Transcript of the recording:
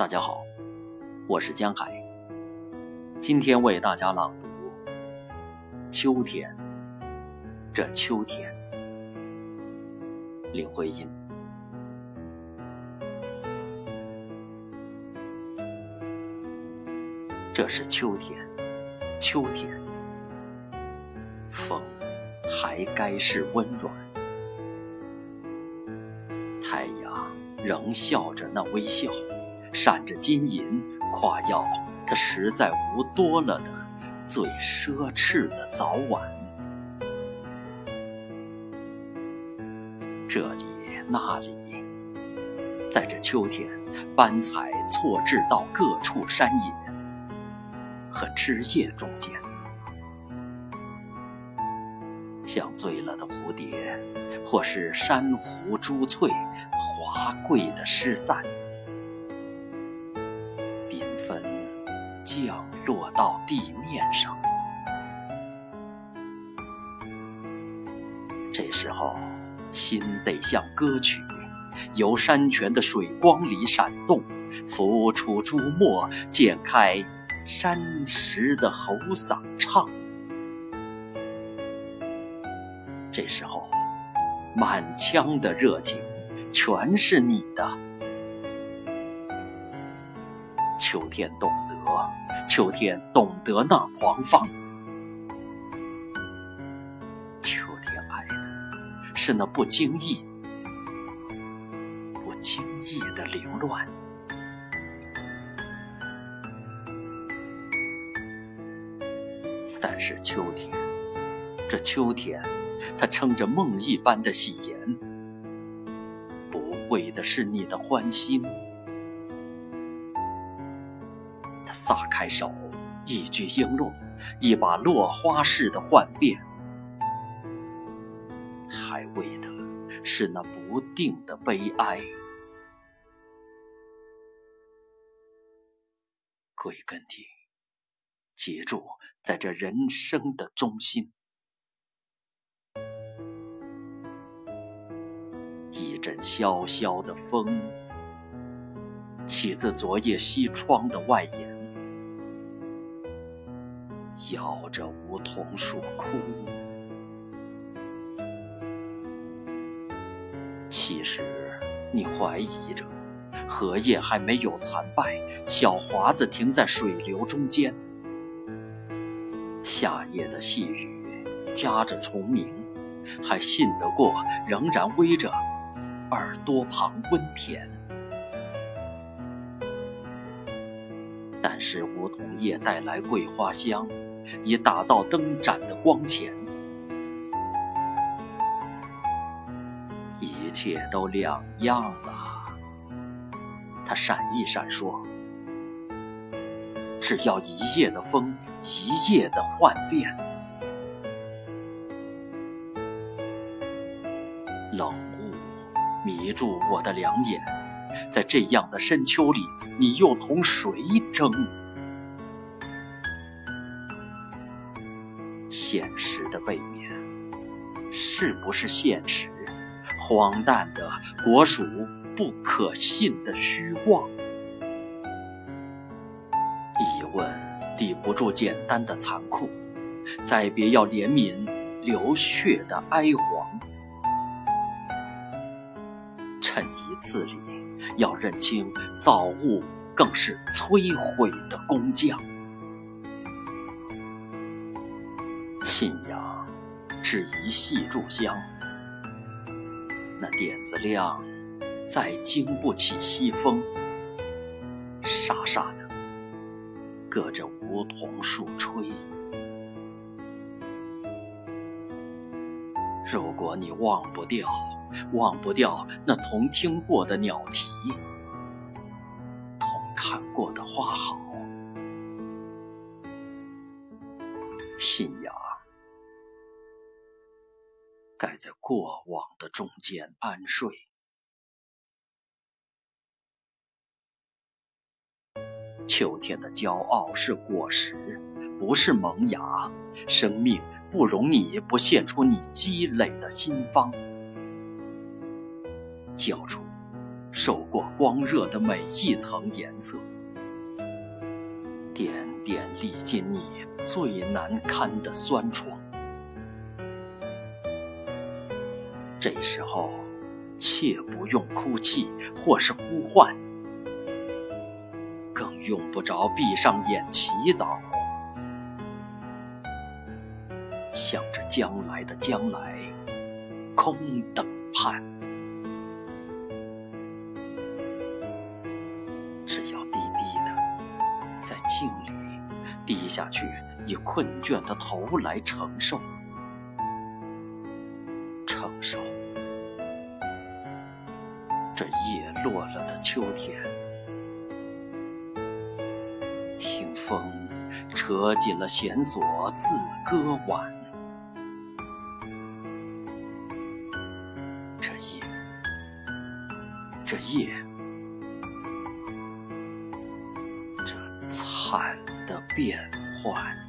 大家好，我是江海。今天为大家朗读《秋天》，这秋天，林徽因。这是秋天，秋天，风还该是温软，太阳仍笑着那微笑。闪着金银，夸耀他实在无多了的最奢侈的早晚。这里那里，在这秋天，斑彩错置到各处山野和枝叶中间，像醉了的蝴蝶，或是珊瑚珠翠华贵的失散。降落到地面上，这时候心得像歌曲，由山泉的水光里闪动，浮出朱墨，溅开山石的喉嗓唱。这时候满腔的热情，全是你的。秋天懂得，秋天懂得那狂放。秋天爱的是那不经意、不经意的凌乱。但是秋天，这秋天，它撑着梦一般的喜颜，不会的是你的欢心。他撒开手，一句璎珞，一把落花似的幻变，还为的是那不定的悲哀。归根听，记住，在这人生的中心，一阵萧萧的风，起自昨夜西窗的外檐。摇着梧桐树哭，其实你怀疑着，荷叶还没有残败，小华子停在水流中间。夏夜的细雨夹着虫鸣，还信得过仍然偎着耳朵旁温甜。但是梧桐叶带来桂花香。已打到灯盏的光前，一切都两样了。他闪一闪说：“只要一夜的风，一夜的幻变。”冷雾迷住我的两眼，在这样的深秋里，你又同谁争？现实的背面，是不是现实？荒诞的国属，不可信的虚妄。疑问抵不住简单的残酷，再别要怜悯流血的哀惶。趁一次里，要认清造物更是摧毁的工匠。信仰是一系炷香，那点子亮，再经不起西风。沙沙的，隔着梧桐树吹。如果你忘不掉，忘不掉那同听过的鸟啼，同看过的花好，信仰。盖在过往的中间安睡。秋天的骄傲是果实，不是萌芽。生命不容你不献出你积累的心方。交出受过光热的每一层颜色，点点历尽你最难堪的酸楚。这时候，切不用哭泣或是呼唤，更用不着闭上眼祈祷，向着将来的将来空等盼。只要低低的在镜里低下去，以困倦的头来承受，承受这叶落了的秋天，听风扯紧了弦索，自歌晚。这夜，这夜。变幻。